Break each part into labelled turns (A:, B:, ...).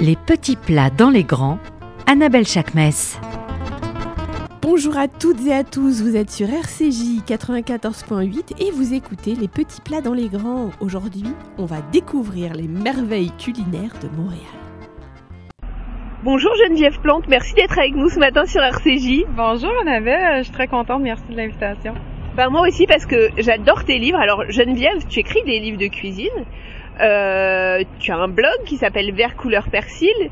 A: Les petits plats dans les grands, Annabelle Chakmes.
B: Bonjour à toutes et à tous, vous êtes sur RCJ 94.8 et vous écoutez Les petits plats dans les grands. Aujourd'hui, on va découvrir les merveilles culinaires de Montréal.
C: Bonjour Geneviève Plante, merci d'être avec nous ce matin sur RCJ.
D: Bonjour Annabelle, je suis très contente, merci de l'invitation.
C: Ben moi aussi parce que j'adore tes livres. Alors Geneviève, tu écris des livres de cuisine, euh, tu as un blog qui s'appelle Vert couleur persil,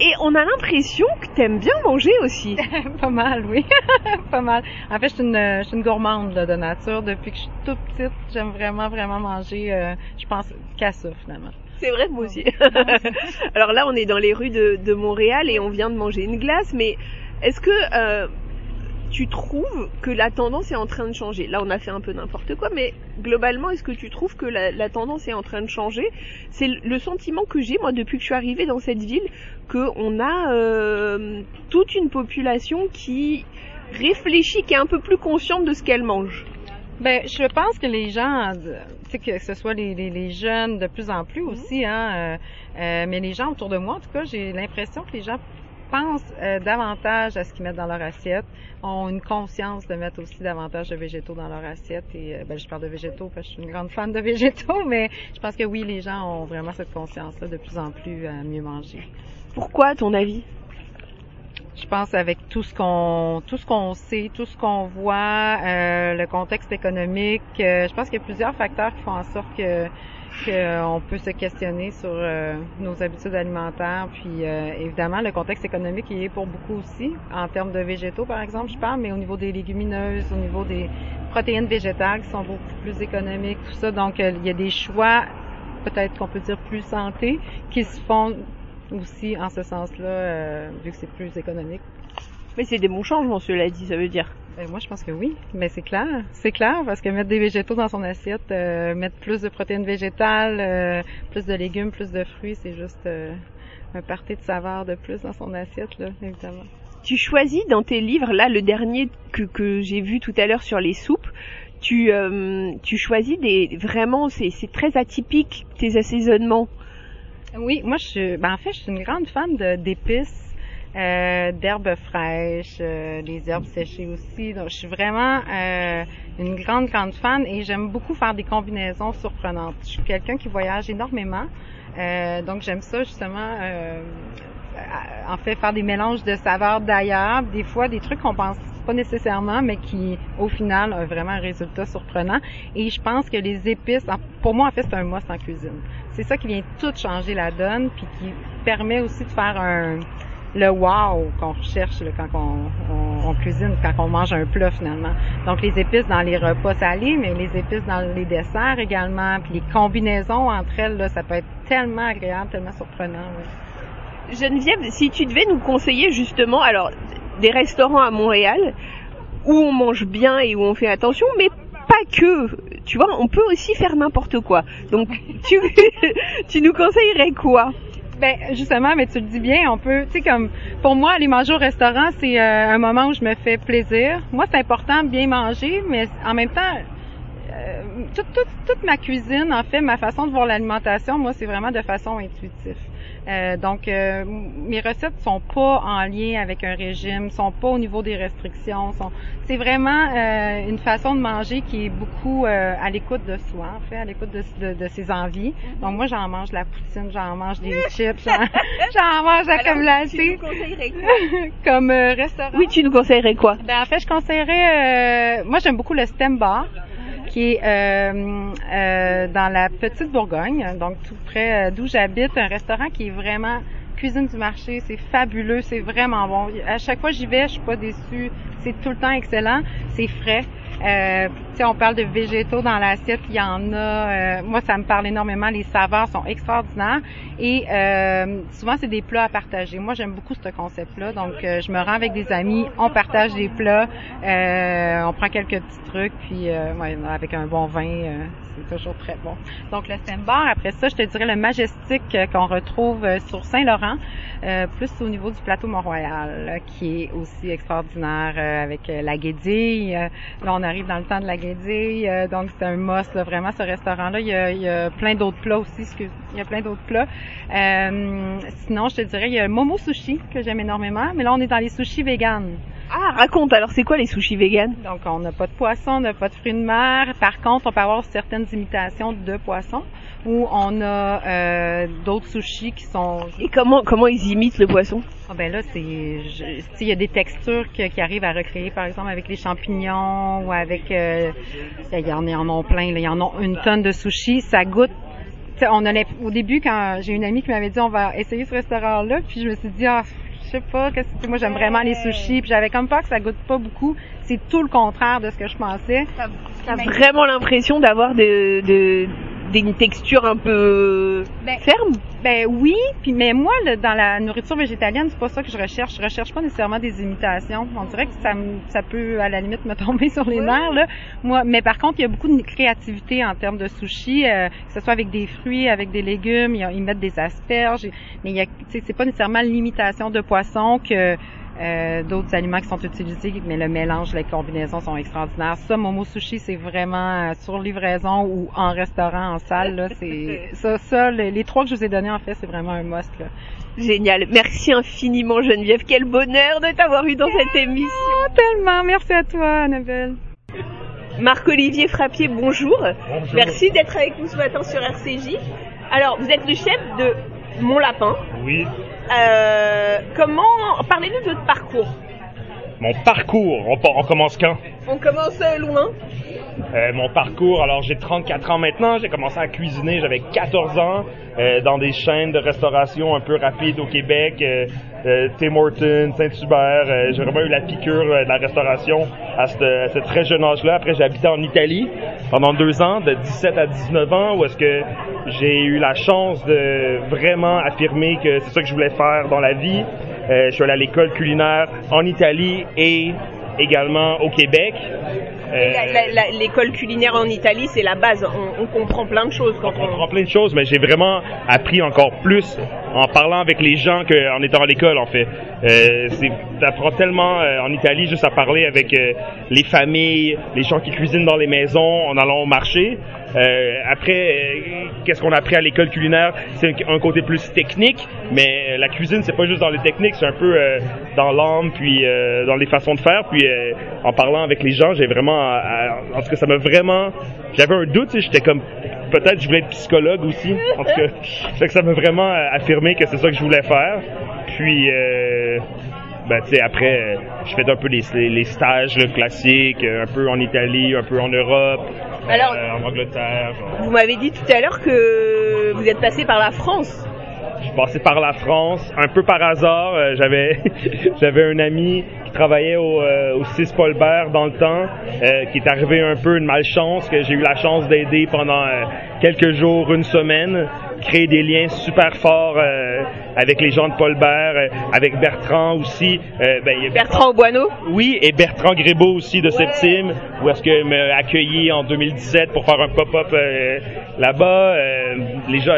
C: et on a l'impression que t'aimes bien manger aussi.
D: pas mal, oui. pas mal. En fait, je suis une, je suis une gourmande là, de nature. Depuis que je suis toute petite, j'aime vraiment, vraiment manger, euh, je pense, qu'à ça finalement.
C: C'est vrai, moi aussi. Alors là, on est dans les rues de, de, Montréal et on vient de manger une glace, mais est-ce que euh, tu trouves que la tendance est en train de changer. Là, on a fait un peu n'importe quoi, mais globalement, est-ce que tu trouves que la, la tendance est en train de changer? C'est le sentiment que j'ai, moi, depuis que je suis arrivée dans cette ville, qu'on a euh, toute une population qui réfléchit, qui est un peu plus consciente de ce qu'elle mange.
D: Ben, je pense que les gens, que ce soit les, les, les, jeunes de plus en plus aussi, hein, euh, euh, mais les gens autour de moi, en tout cas, j'ai l'impression que les gens pensent euh, davantage à ce qu'ils mettent dans leur assiette, ont une conscience de mettre aussi davantage de végétaux dans leur assiette. Et ben, je parle de végétaux parce que je suis une grande fan de végétaux, mais je pense que oui, les gens ont vraiment cette conscience-là de plus en plus à mieux manger.
C: Pourquoi, à ton avis?
D: Je pense avec tout ce qu'on tout ce qu'on sait, tout ce qu'on voit, euh, le contexte économique, euh, je pense qu'il y a plusieurs facteurs qui font en sorte que qu'on peut se questionner sur euh, nos habitudes alimentaires. Puis évidemment, le contexte économique il est pour beaucoup aussi, en termes de végétaux par exemple, je parle, mais au niveau des légumineuses, au niveau des protéines végétales qui sont beaucoup plus économiques, tout ça. Donc il y a des choix, peut-être qu'on peut dire plus santé, qui se font aussi en ce sens-là, euh, vu que c'est plus économique.
C: Mais c'est des bons changements, cela dit, ça veut dire.
D: Ben, moi, je pense que oui, mais c'est clair. C'est clair, parce que mettre des végétaux dans son assiette, euh, mettre plus de protéines végétales, euh, plus de légumes, plus de fruits, c'est juste euh, un party de saveur de plus dans son assiette, là, évidemment.
C: Tu choisis dans tes livres, là, le dernier que, que j'ai vu tout à l'heure sur les soupes, tu, euh, tu choisis des... Vraiment, c'est très atypique, tes assaisonnements.
D: Oui, moi je suis ben en fait je suis une grande fan d'épices, euh, d'herbes fraîches, euh, des herbes séchées aussi. Donc je suis vraiment euh, une grande grande fan et j'aime beaucoup faire des combinaisons surprenantes. Je suis quelqu'un qui voyage énormément. Euh, donc j'aime ça justement en fait faire des mélanges de saveurs d'ailleurs, des fois des trucs qu'on pense pas nécessairement, mais qui au final ont vraiment un résultat surprenant. Et je pense que les épices, pour moi en fait c'est un must en cuisine. C'est ça qui vient tout changer la donne, puis qui permet aussi de faire un le wow qu'on recherche quand on, on, cuisine, quand on mange un plat finalement. Donc les épices dans les repas salés, mais les épices dans les desserts également, puis les combinaisons entre elles, là, ça peut être tellement agréable, tellement surprenant.
C: Oui. Geneviève, si tu devais nous conseiller justement, alors des restaurants à Montréal où on mange bien et où on fait attention, mais pas que. Tu vois, on peut aussi faire n'importe quoi. Donc, tu, tu nous conseillerais quoi?
D: Ben justement, mais tu le dis bien, on peut, tu sais comme pour moi aller manger au restaurant, c'est euh, un moment où je me fais plaisir. Moi, c'est important bien manger, mais en même temps euh, toute, toute, toute ma cuisine, en fait, ma façon de voir l'alimentation, moi, c'est vraiment de façon intuitive. Euh, donc, euh, mes recettes sont pas en lien avec un régime, sont pas au niveau des restrictions. Sont... C'est vraiment euh, une façon de manger qui est beaucoup euh, à l'écoute de soi, en fait, à l'écoute de, de, de, ses envies. Donc, moi, j'en mange la poutine, j'en mange des chips, j'en mange la comme glacée. comme restaurant.
C: Oui, tu nous conseillerais quoi?
D: Ben, en fait, je conseillerais... moi, j'aime beaucoup le stem bar qui est euh, euh, dans la petite Bourgogne, donc tout près d'où j'habite, un restaurant qui est vraiment cuisine du marché, c'est fabuleux, c'est vraiment bon. À chaque fois j'y vais, je suis pas déçue, c'est tout le temps excellent, c'est frais. Euh, on parle de végétaux dans l'assiette, il y en a. Euh, moi, ça me parle énormément. Les saveurs sont extraordinaires et euh, souvent c'est des plats à partager. Moi, j'aime beaucoup ce concept-là. Donc, euh, je me rends avec des amis, on partage des plats, euh, on prend quelques petits trucs, puis ouais, avec un bon vin, c'est toujours très bon. Donc le Sembar, après ça, je te dirais le Majestic euh, qu'on retrouve euh, sur Saint-Laurent, euh, plus au niveau du plateau Mont-Royal, qui est aussi extraordinaire avec la guédille. là, on arrive dans le temps de la guédille, donc c'est un must, là, vraiment, ce restaurant-là. Il y a, il y a plein d'autres plats aussi, excuse, il y a plein d'autres plats. sinon, je te dirais, il y a le Momo Sushi, que j'aime énormément, mais là, on est dans les sushis véganes.
C: Ah, raconte, alors c'est quoi les sushis véganes?
D: Donc, on n'a pas de poisson, on n'a pas de fruits de mer. Par contre, on peut avoir certaines imitations de poissons où on a euh, d'autres sushis qui sont...
C: Et comment comment ils imitent le poisson?
D: Ah ben là, c'est, il y a des textures qui arrivent à recréer, par exemple avec les champignons ou avec, euh, il y en, en ont plein, il y en a une tonne de sushis, ça goûte on a au début quand j'ai une amie qui m'avait dit on va essayer ce restaurant là puis je me suis dit ah je sais pas, qu'est-ce que moi j'aime vraiment les sushis, puis j'avais comme pas que ça goûte pas beaucoup. C'est tout le contraire de ce que je pensais.
C: T'as vraiment l'impression d'avoir de, de, une texture un peu ben, ferme
D: Ben oui, puis mais moi dans la nourriture végétalienne, c'est pas ça que je recherche. Je recherche pas nécessairement des imitations. On dirait que ça ça peut à la limite me tomber sur les nerfs là. Moi, mais par contre, il y a beaucoup de créativité en termes de sushi, euh, que ce soit avec des fruits, avec des légumes, ils, mettent des asperges, mais il y a c'est pas nécessairement l'imitation de poisson que euh, d'autres aliments qui sont utilisés, mais le mélange, les combinaisons sont extraordinaires. Ça, Momo Sushi, c'est vraiment euh, sur livraison ou en restaurant, en salle. Là, c'est ça, ça les, trois que je vous ai donnés, en fait, c'est vraiment un must. Là.
C: Génial. Merci infiniment, Geneviève. Quel bonheur de t'avoir eu dans cette émission.
D: Oh, tellement. Merci à toi, Annabelle.
C: Marc-Olivier Frappier, bonjour. bonjour. Merci d'être avec nous ce matin sur RCJ. Alors, vous êtes le chef de Mon Lapin.
E: Oui.
C: Euh, comment Parlez-nous de votre parcours.
E: Mon parcours, on, commence quand?
C: On commence loin.
E: Euh, mon parcours, alors j'ai 34 ans maintenant, j'ai commencé à cuisiner, j'avais 14 ans, euh, dans des chaînes de restauration un peu rapides au Québec, euh, euh Tim Hortons, Saint-Hubert, euh, j'ai vraiment eu la piqûre de la restauration à ce très jeune âge-là. Après, j'ai habité en Italie pendant deux ans, de 17 à 19 ans, où est-ce que j'ai eu la chance de vraiment affirmer que c'est ça que je voulais faire dans la vie. Je suis allé à l'école culinaire en Italie et également au Québec.
C: Euh, l'école culinaire en Italie, c'est la base. On, comprend plein de choses.
E: Quand on, comprend plein de choses, mais j'ai vraiment appris encore plus en parlant avec les gens qu'en étant à l'école, en fait. Euh, T'apprends tellement euh, en Italie juste à parler avec euh, les familles, les gens qui cuisinent dans les maisons, en allant au marché. Euh, après, euh, qu'est-ce qu'on a appris à l'école culinaire? C'est un, côté plus technique, mais la cuisine, c'est pas juste dans les techniques, c'est un peu euh, dans l'âme, puis dans les façons de faire. Puis en parlant avec les gens, j'ai vraiment, en tout cas, ça m'a vraiment, j'avais un doute, j'étais comme peut-être je voulais être psychologue aussi. En tout cas, ça m'a vraiment affirmé que c'est ça que je voulais faire. Puis ben, tu sais, après, je fais un peu les, les stages classiques, un peu en Italie, un peu en Europe, Alors, euh, en Angleterre.
C: Vous m'avez dit tout à l'heure que vous êtes passé par la France.
E: Je suis passé par la France, un peu par hasard. Euh, j'avais j'avais un ami qui travaillait au, euh, au 6 Paulbert dans le temps, qui est arrivé un peu une malchance, que j'ai eu la chance d'aider pendant quelques jours, une semaine créer des liens super forts euh, avec les gens de Paul Bert, euh, avec Bertrand aussi.
C: Euh, ben, Bertrand Auboineau?
E: Oui, et Bertrand Grébeau aussi de Septime, où est-ce qu'il m'a accueilli en 2017 pour faire un pop-up là-bas. les gens,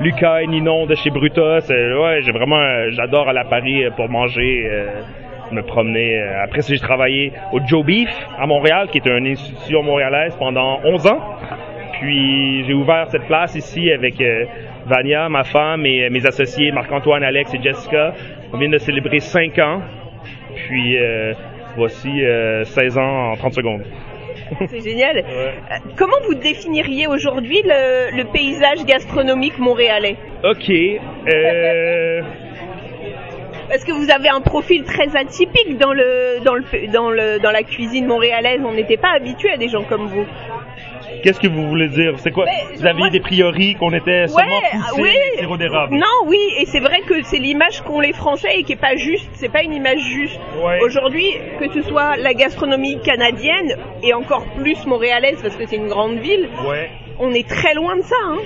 E: Lucas et Ninon de chez Brutus, ouais, j'ai vraiment, j'adore aller à Paris pour manger me promener. Après, j'ai travaillé au Joe Beef à Montréal, qui est une institution montréalaise pendant 11 ans. Puis j'ai ouvert cette place ici avec euh, Vania, ma femme, et euh, mes associés Marc-Antoine, Alex et Jessica. On vient de célébrer 5 ans. Puis euh, voici 16 ans en 30 secondes.
C: C'est génial. Comment vous définiriez aujourd'hui le, le, paysage gastronomique montréalais?
E: Ok.
C: Parce que vous avez un profil très atypique dans le dans le dans le dans la cuisine montréalaise? On n'était pas habitué à des gens comme vous.
E: Qu'est-ce que vous voulez dire? C'est quoi? Vous aviez des priori qu'on était seulement poussés oui, sirop d'érable.
C: Non, oui, et c'est vrai que c'est l'image qu'ont les Français et qui est pas juste. C'est pas une image juste. Aujourd'hui, que ce soit la gastronomie canadienne et encore plus montréalaise parce que c'est une grande ville, on est très loin de ça. Hein.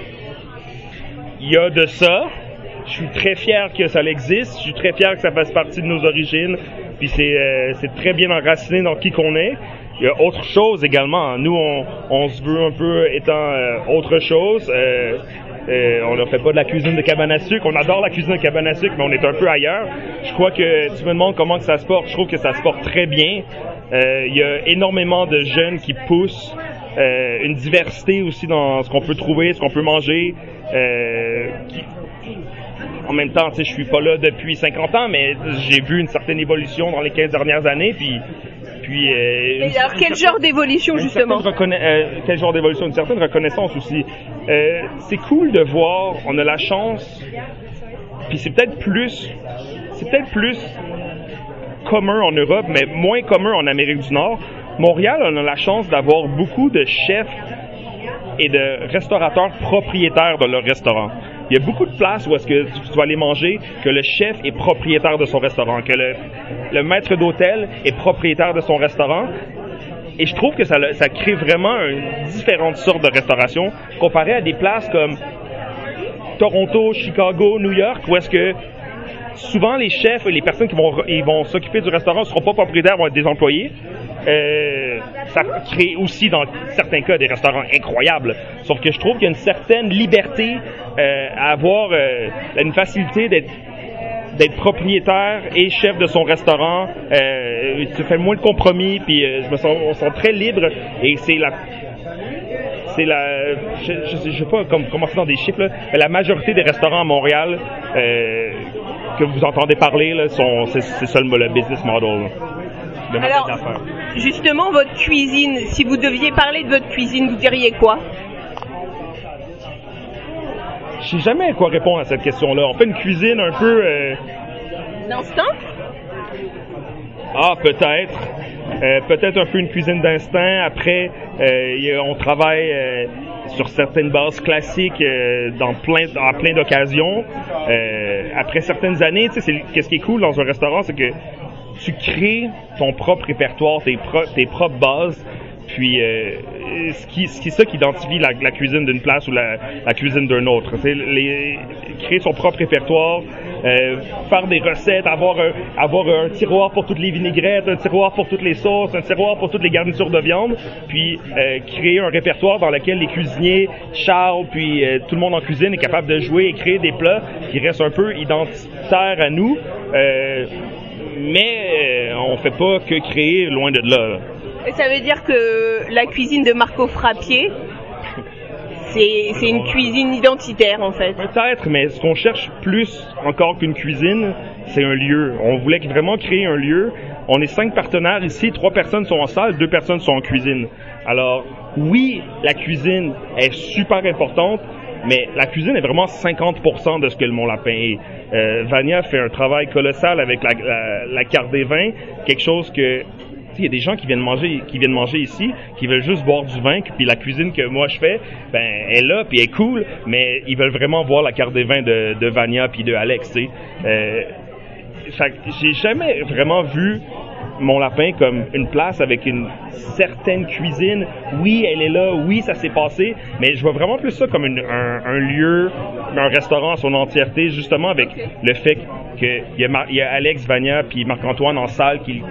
E: Il y a de ça. Je suis très fier que ça existe. Je suis très fier que ça fasse partie de nos origines. Puis c'est euh, très bien enraciné dans qui qu'on est. il y a autre chose également. Nous, on, on se veut un peu étant euh, autre chose. Euh, euh, on ne fait pas de la cuisine de cabane à sucre. On adore la cuisine de cabane à sucre, mais on est un peu ailleurs. Je crois que tu me demandes comment ça se porte. Je trouve que ça se porte très bien. Euh, il y a énormément de jeunes qui poussent. Euh, une diversité aussi dans ce qu'on peut trouver, ce qu'on peut manger. Euh, qui- en même temps, je suis pas là depuis 50 ans, mais j'ai vu une certaine évolution dans les 15 dernières années, puis puis euh,
C: Mais alors, quel genre d'évolution, justement?
E: quel genre d'évolution? Une certaine reconnaissance aussi. C'est cool de voir, on a la chance, puis c'est peut-être plus, c'est peut-être plus commun en Europe, mais moins commun en Amérique du Nord. Montréal, on a la chance d'avoir beaucoup de chefs et de restaurateurs propriétaires de leur restaurant. Il y a beaucoup de places où est-ce que tu vas aller manger que le chef est propriétaire de son restaurant, que le, maître d'hôtel est propriétaire de son restaurant. Et je trouve que ça, ça crée vraiment une différente sorte de restauration comparé à des places comme Toronto, Chicago, New York, où est-ce que souvent les chefs et les personnes qui vont, ils vont s'occuper du restaurant ne seront pas propriétaires, vont être des employés. Euh, ça crée aussi dans certains cas des restaurants incroyables. Sauf que je trouve qu'il y a une certaine liberté euh, à avoir euh, une facilité d'être d'être propriétaire et chef de son restaurant. Euh, tu fais moins de compromis, puis je me sens, on se sent très libre et c'est la c'est la je, je, je sais pas comme commencer dans des chiffres mais la majorité des restaurants à Montréal que vous entendez parler là, sont c'est c'est ça le, business model là,
C: Alors,
E: d'affaires.
C: Justement, votre cuisine, si vous deviez parler de votre cuisine, vous diriez quoi?
E: Je sais jamais à quoi répondre à cette question-là. On fait une cuisine un peu euh,
C: D'instinct
E: Ah, peut-être. Euh, peut-être un peu une cuisine d'instinct. Après, euh, on travaille euh, sur certaines bases classiques euh, dans plein, dans plein d'occasions. Euh, après certaines années, tu sais, c'est- qu'est-ce qui est cool dans un restaurant, c'est que tu crées ton propre répertoire, tes propres bases. Puis, euh, ce qui, ce qui ça qui identifie la, cuisine d'une place ou la, cuisine d'un autre. C'est créer son propre répertoire, euh, faire des recettes, avoir un, avoir un tiroir pour toutes les vinaigrettes, un tiroir pour toutes les sauces, un tiroir pour toutes les garnitures de viande, puis euh, créer un répertoire dans lequel les cuisiniers, Charles, puis euh, tout le monde en cuisine est capable de jouer et créer des plats qui restent un peu identitaires à nous. Euh, mais euh, on fait pas que créer loin de là.
C: Ça veut dire que la cuisine de Marco Frappier, c'est une cuisine identitaire en fait.
E: Peut-être, mais ce qu'on cherche plus encore qu'une cuisine, c'est un lieu. On voulait vraiment créer un lieu. On est cinq partenaires ici, trois personnes sont en salle, deux personnes sont en cuisine. Alors, oui, la cuisine est super importante, mais la cuisine est vraiment 50% de ce que le Mont Lapin est. Euh, Vania fait un travail colossal avec la, carte des vins, quelque chose que il y a des gens qui viennent manger, qui viennent manger ici, qui veulent juste boire du vin, puis la cuisine que moi je fais, ben elle est là, puis elle est cool, mais ils veulent vraiment voir la carte des vins de, de Vania puis de Alex. Tu sais. Euh, j'ai jamais vraiment vu mon lapin comme une place avec une certaine cuisine. Oui, elle est là. Oui, ça s'est passé. Mais je vois vraiment plus ça comme une- un, un lieu, un restaurant à son entièreté, justement avec le fait qu'il y, y a Alex, Vania puis Marc-Antoine en salle qui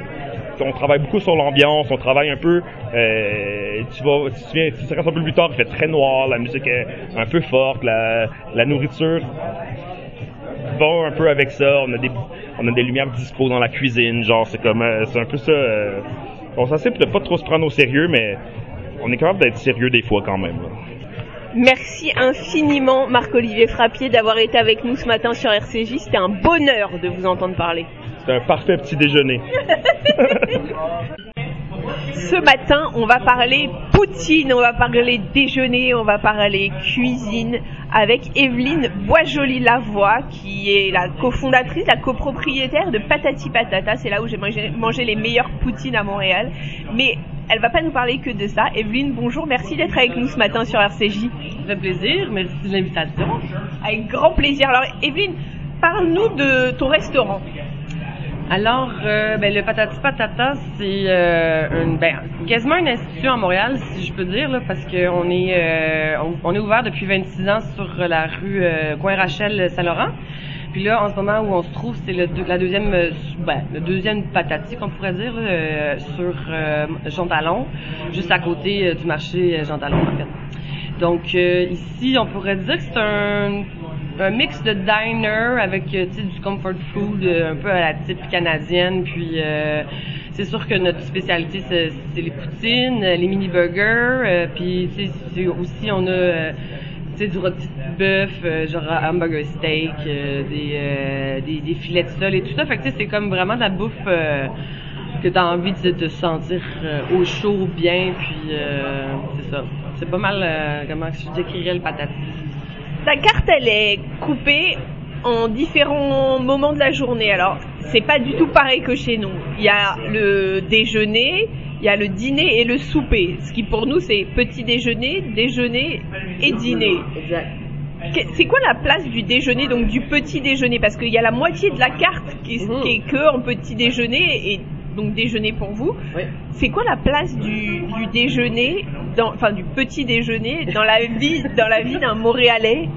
E: on travaille beaucoup sur l'ambiance, on travaille un peu. euh, tu vas, tu viens, tu restes un peu plus tard, il fait très noir, la musique est un peu forte, la, nourriture va un peu avec ça. On a des, on a des lumières disco dans la cuisine, genre c'est comme, euh, c'est un peu ça. euh, on s'essaie de pas trop se prendre au sérieux, mais on est capable d'être sérieux des fois quand même.
C: Merci infiniment Marc-Olivier Frappier d'avoir été avec nous ce matin sur RCJ. C'était un bonheur de vous entendre parler.
E: C'est un parfait petit déjeuner.
C: Ce matin, on va parler poutine, on va parler déjeuner, on va parler cuisine avec Evelyne Boisjoli-Lavoie, qui est la cofondatrice, la copropriétaire de Patati Patata. C'est là où j'ai mangé, mangé les meilleures poutines à Montréal. Mais elle va pas nous parler que de ça. Evelyne, bonjour, merci d'être avec nous ce matin sur RCJ.
F: Ça fait plaisir, merci de l'invitation.
C: Avec grand plaisir. Alors, Evelyne, parle-nous de ton restaurant.
F: Alors, euh, ben, le Patati Patata, c'est euh, une, ben, quasiment une institution à Montréal, si je peux dire, là, parce qu'on est, euh, on, est ouvert depuis 26 ans sur la rue euh, Coin Rachel Saint-Laurent. Puis là, en ce moment où on se trouve, c'est le, la deuxième, euh, ben, le deuxième patati qu'on pourrait dire euh, sur euh, Jean Talon, juste à côté euh, du marché euh, Jean Talon en fait. Donc euh, ici, on pourrait dire que c'est un, un mix de diner avec euh, du comfort food euh, un peu à la type canadienne. Puis euh, c'est sûr que notre spécialité c'est, c'est les poutines, euh, les mini burgers. euh, puis c'est aussi on a du rôti de bœuf, genre hamburger steak, des, des, des filets de sol et tout ça. Fait que c'est comme vraiment de la bouffe que tu as envie de te sentir au chaud, bien, puis euh, c'est ça. C'est pas mal euh, comment je décrirais le patati.
C: Ta carte, elle est coupée en différents moments de la journée. Alors, c'est pas du tout pareil que chez nous. Il y a le déjeuner, il y a le dîner et le souper. Ce qui pour nous, c'est petit déjeuner, déjeuner et dîner.
F: Exact.
C: C'est quoi la place du déjeuner, donc du petit déjeuner? Parce qu'il y a la moitié de la carte qui, est-
F: Mhm.
C: qui est que en petit déjeuner et donc déjeuner pour vous.
F: Oui.
C: C'est quoi la place du, du déjeuner, dans, enfin du petit déjeuner dans la vie, dans la vie d'un Montréalais?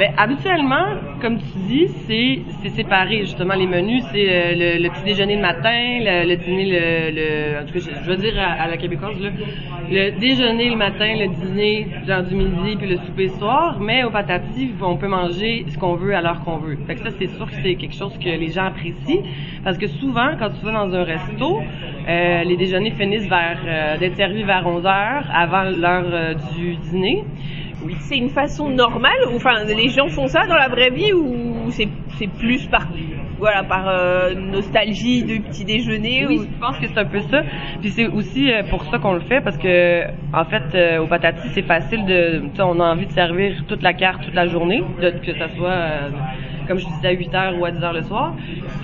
F: Ben, habituellement, comme tu dis, c'est séparé justement les menus. C'est euh, le, petit déjeuner le matin, le, dîner le, le en tout cas je, veux dire à, la québécoise là, le déjeuner le matin, le dîner genre du midi puis le souper le soir. Mais au patati, on peut manger ce qu'on veut à l'heure qu'on veut. Fait que ça c'est sûr que c'est quelque chose que les gens apprécient parce que souvent quand tu vas dans un resto, euh, les déjeuners finissent vers euh, d'être servis vers 11 heures avant l'heure euh, du dîner.
C: Oui. C'est une façon normale ou enfin les gens font ça dans la vraie vie ou c'est c'est plus par voilà par euh, nostalgie du petit déjeuner
F: Oui,
C: ou
F: je pense que c'est un peu ça. Puis c'est aussi euh, pour ça qu'on le fait parce que en fait euh, au patati c'est facile de on a envie de servir toute la carte toute la journée, de, que ça soit euh, comme je disais à 8 h ou à 10 h le soir.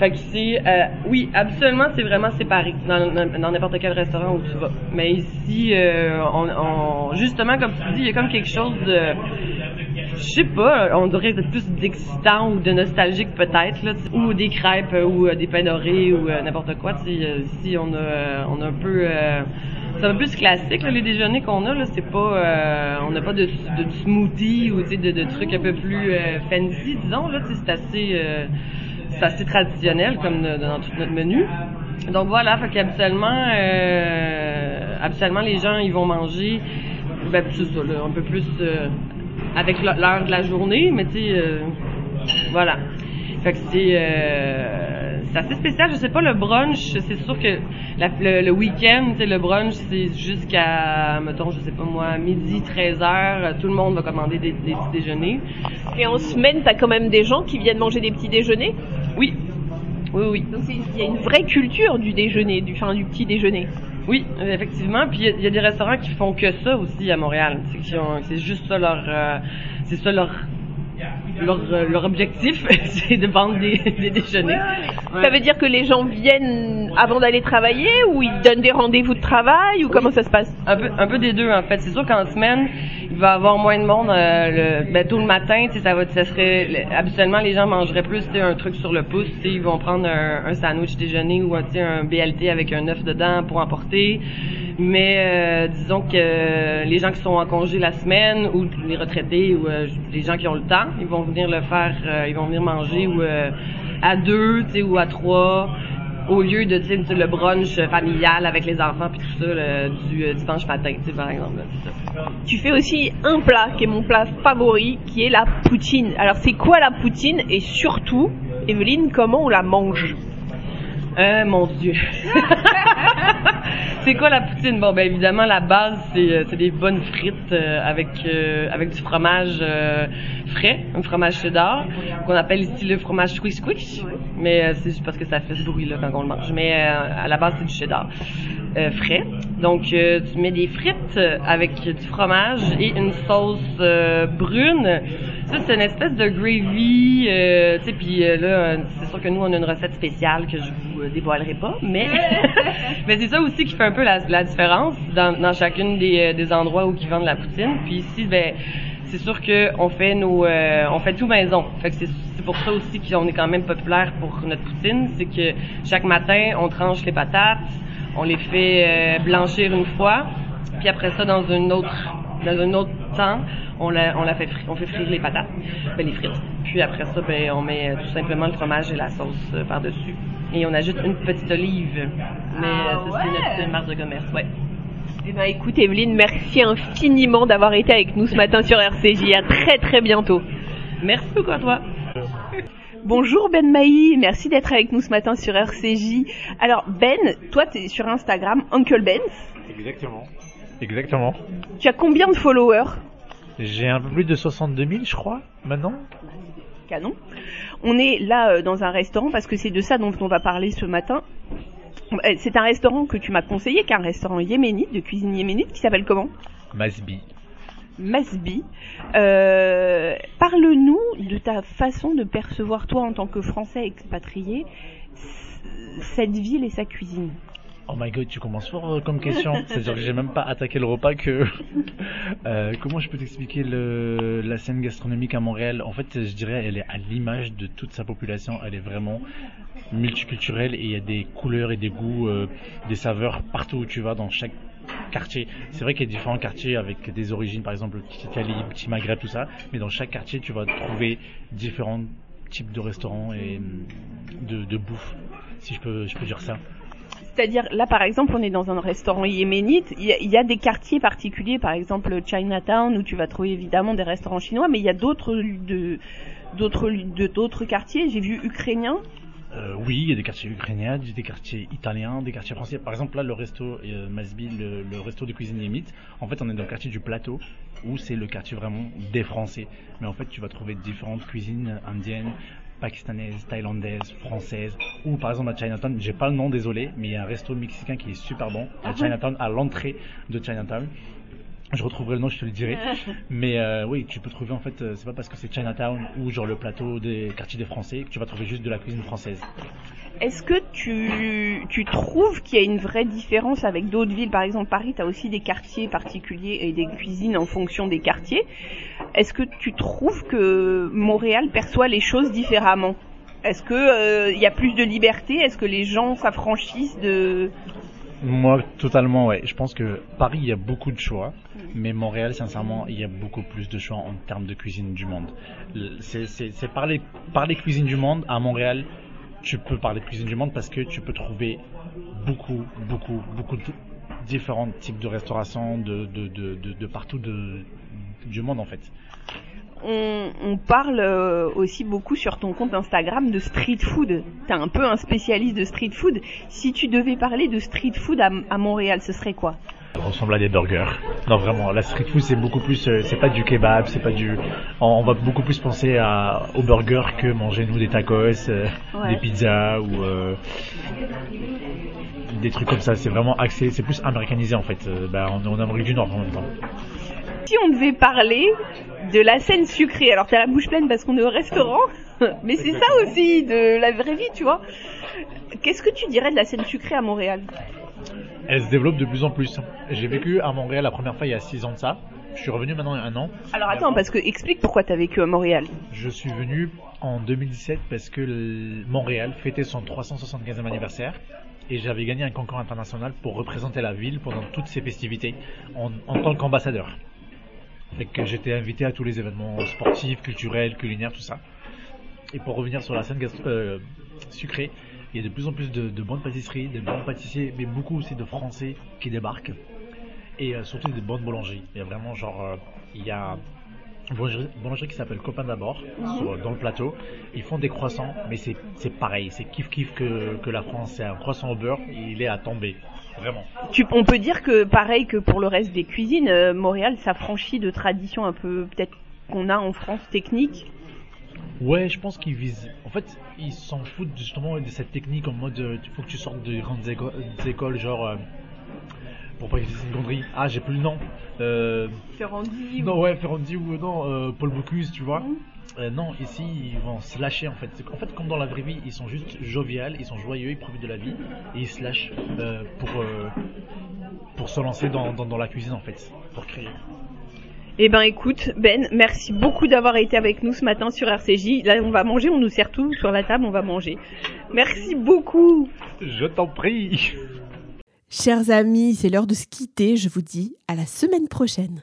F: Fait que c'est euh, oui, habituellement c'est vraiment séparé dans n'importe quel restaurant où tu vas. Mais ici euh, on, justement comme tu dis, il y a comme quelque chose de je sais pas, on dirait plus d'excitant ou de nostalgique peut-être, là, ou des crêpes ou euh, des pains dorés ou n'importe quoi. Ici, on a, on a un peu, c'est un peu plus classique là, les déjeuners qu'on a là. C'est pas, euh, on n'a pas de, smoothie ou de, trucs un peu plus euh, fancy, disons là. C'est assez, euh, c'est assez traditionnel comme dans tout notre menu. Donc voilà, fait qu'habituellement, euh, habituellement les gens ils vont manger, ben c'est ça, là, un peu plus euh, avec l'heure de la journée, mais tu sais, euh, voilà. Fait que c'est c'est assez spécial. Je sais pas, le brunch, c'est sûr que la- le, le week-end, le brunch, c'est jusqu'à, mettons, je sais pas moi, midi, 13 heures, tout le monde va commander des, des petits déjeuners.
C: et en semaine t'as quand même des gens qui viennent manger des petits déjeuners?
F: Oui, oui, oui.
C: Donc il y a une vraie culture du déjeuner, du enfin du petit déjeuner.
F: Oui, effectivement. Puis il y a- il y, a des restaurants qui font que ça aussi à Montréal. C'est juste ça leur, euh, c'est ça leur, leur, euh, leur objectif, c'est de vendre des, des déjeuners. Ouais.
C: Ça veut dire que les gens viennent avant d'aller travailler ou ils donnent des rendez-vous de travail ou comment ça se passe?
F: Un peu, un peu des deux en fait. C'est sûr qu'en semaine, il va y avoir moins de monde. euh, le, ben, tôt le matin, tu sais, ça va, ça serait. le- habituellement, les gens mangeraient plus, un truc sur le pouce. Ils vont prendre un, un sandwich déjeuner ou un, BLT avec un œuf dedans pour emporter. Mais euh, disons que les gens qui sont en congé la semaine ou les retraités ou euh, les gens qui ont le temps, ils vont venir le faire. euh, ils vont venir manger ou euh, à deux, tu sais, ou à trois au lieu de tu sais, le brunch familial avec les enfants puis tout ça le- du euh, dimanche matin, tu sais, par exemple. là, ça.
C: Tu fais aussi un plat qui est mon plat favori, qui est la poutine. Alors c'est quoi la poutine et surtout, Evelyne, comment on la mange?
F: Euh, mon Dieu. c'est quoi la poutine? Bon, ben évidemment, la base, c'est, euh, des bonnes frites euh, avec, euh, avec du fromage frais, un fromage cheddar, qu'on appelle ici le fromage squish squish. Mais euh, c'est juste parce que ça fait ce bruit-là quand on le mange. Mais à la base, c'est du cheddar frais. Donc, tu mets des frites avec du fromage et une sauce brune. Ça, c'est une espèce de gravy, euh, tu sais, puis euh, là, c'est sûr que nous, on a une recette spéciale que je vous euh, dévoilerai pas, mais mais c'est ça aussi qui fait un peu la, la différence dans, dans chacune des, euh, des endroits où ils vendent la poutine. Puis ici, ben, c'est sûr que on fait nos, euh, on fait tout maison. Fait que c'est pour ça aussi qu'on est quand même populaire pour notre poutine, c'est que chaque matin on tranche les patates, on les fait euh, blanchir une fois, puis après ça dans une autre, dans un autre temps, on la, on la fait, on fait frire les patates, ben les frites. Puis après ça, ben on met euh, tout simplement le fromage et la sauce euh, par dessus, et on ajoute une petite olive. Mais
C: Ah
F: euh, ça c'est
C: ouais?
F: notre marque de commerce, ouais.
C: Eh ben, écoute, Evelyne, merci infiniment d'avoir été avec nous ce matin sur RCJ. À très très bientôt.
F: Merci beaucoup à toi.
C: Bonjour Ben Maï, merci d'être avec nous ce matin sur RCJ. Alors Ben, toi tu es sur Instagram, Uncle Ben.
G: Exactement. Exactement.
C: Tu as combien de followers?
G: J'ai un peu plus de 62 000, je crois, maintenant.
C: Canon. On est là euh, dans un restaurant parce que c'est de ça dont on va parler ce matin. Euh, C'est un restaurant que tu m'as conseillé, qui est un restaurant yéménite, de cuisine yéménite, qui s'appelle comment?
G: Masbi.
C: Masbi. Euh, Parle-nous de ta façon de percevoir, toi, en tant que Français expatrié, cette ville et sa cuisine.
G: Oh my god, tu commences fort euh, comme question. C'est-à-dire que j'ai même pas attaqué le repas que. Euh, comment je peux t'expliquer le... la scène gastronomique à Montréal? En fait, je dirais, elle est à l'image de toute sa population. Elle est vraiment multiculturelle et il y a des couleurs et des goûts, euh, des saveurs partout où tu vas dans chaque quartier. C'est vrai qu'il y a différents quartiers avec des origines, par exemple, petit Italie, petit Maghreb, tout ça. Mais dans chaque quartier, tu vas trouver différents types de restaurants et hum, de, de bouffe, si je peux, je peux dire ça.
C: C'est-à-dire, là, par exemple, on est dans un restaurant yéménite. Il y, a, des quartiers particuliers, par exemple Chinatown, où tu vas trouver évidemment des restaurants chinois, mais il y a d'autres quartiers. J'ai vu ukrainiens.
G: Euh, oui, il y a des quartiers ukrainiens, des quartiers italiens, des quartiers français. Par exemple, là, le resto euh, le, le resto de cuisine yémite, en fait, on est dans le quartier du plateau, où c'est le quartier vraiment des Français. Mais en fait, tu vas trouver différentes cuisines indiennes, pakistanaises, thaïlandaises, françaises, ou par exemple à Chinatown, j'ai pas le nom, désolé, mais il y a un resto mexicain qui est super bon, à Chinatown, à l'entrée de Chinatown. Je retrouverai le nom, je te le dirai. Mais euh, oui, tu peux trouver en fait, euh, c'est pas parce que c'est Chinatown ou genre le plateau des quartiers des Français que tu vas trouver juste de la cuisine française.
C: Est-ce que tu, tu trouves qu'il y a une vraie différence avec d'autres villes? Par exemple, Paris, tu as aussi des quartiers particuliers et des cuisines en fonction des quartiers. Est-ce que tu trouves que Montréal perçoit les choses différemment? Est-ce que euh, y a plus de liberté? Est-ce que les gens s'affranchissent de...
G: Moi, totalement, ouais. Je pense que Paris, il y a beaucoup de choix, mais Montréal, sincèrement, il y a beaucoup plus de choix en termes de cuisine du monde. C'est par les, par cuisines du monde, à Montréal, tu peux parler de cuisine du monde parce que tu peux trouver beaucoup, beaucoup, beaucoup de différents types de restauration de, de, de, de, partout du monde, en fait.
C: On, on parle euh, aussi beaucoup sur ton compte Instagram de street food. T'es un peu un spécialiste de street food. Si tu devais parler de street food à, à Montréal, ce serait quoi?
G: Ça ressemble à des burgers. Non, vraiment, la street food, c'est beaucoup plus, euh, c'est pas du kebab, c'est pas du, on, on va beaucoup plus penser à, aux burgers que manger nous des tacos, euh,
C: Ouais.
G: des pizzas ou euh, des trucs comme ça. C'est vraiment axé, c'est plus américanisé en fait. Euh, bah, on est en Amérique du Nord en même temps.
C: Si on devait parler de la scène sucrée, alors t'as la bouche pleine parce qu'on est au restaurant, mais c'est ça aussi de la vraie vie, tu vois. Qu'est-ce que tu dirais de la scène sucrée à Montréal?
G: Elle se développe de plus en plus. J'ai vécu à Montréal la première fois il y a 6 ans de ça. Je suis revenu maintenant il y a un an.
C: Alors attends, parce que explique pourquoi t'as vécu à Montréal.
G: Je suis venu en 2017 parce que Montréal fêtait son 375e anniversaire et j'avais gagné un concours international pour représenter la ville pendant toutes ces festivités en, en tant qu'ambassadeur. Fait que j'étais invité à tous les événements sportifs, culturels, culinaires, tout ça. Et pour revenir sur la scène euh, sucrée, il y a de plus en plus de, de bonnes pâtisseries, de bons pâtissiers, mais beaucoup aussi de Français qui débarquent. Et euh, surtout des bonnes boulangeries. Il y a vraiment genre, euh, il y a une boulangerie, boulangerie qui s'appelle Copain d'abord, sur- dans le plateau. Ils font des croissants, mais c'est c'est pareil, c'est kiff kiff que, que la France. C'est un croissant au beurre, il est à tomber. Vraiment.
C: Tu, on peut dire que pareil que pour le reste des cuisines, euh, Montréal s'affranchit de traditions un peu peut-être qu'on a en France techniques.
G: Ouais, je pense qu'ils visent. En fait, ils s'en foutent justement de cette technique en mode euh, il faut que tu sortes de grandes éco- des écoles, genre. euh, pour pas utiliser une gonderie. Ah, j'ai plus le nom.
C: Ferrandi
G: non, ouais, Ferrandi ou non, Paul Bocuse, tu vois. Euh, non, ici, ils vont se lâcher en fait. C'est- En fait, comme dans la vraie vie, ils sont juste joviales, ils sont joyeux, ils profitent de la vie et ils se lâchent euh, pour, euh, pour se lancer dans, dans, dans la cuisine en fait, pour créer.
C: Eh ben écoute, Ben, merci beaucoup d'avoir été avec nous ce matin sur RCJ. Là, on va manger, on nous sert tout sur la table, on va manger. Merci beaucoup.
G: Je t'en prie.
B: Chers amis, c'est l'heure de se quitter. Je vous dis à la semaine prochaine.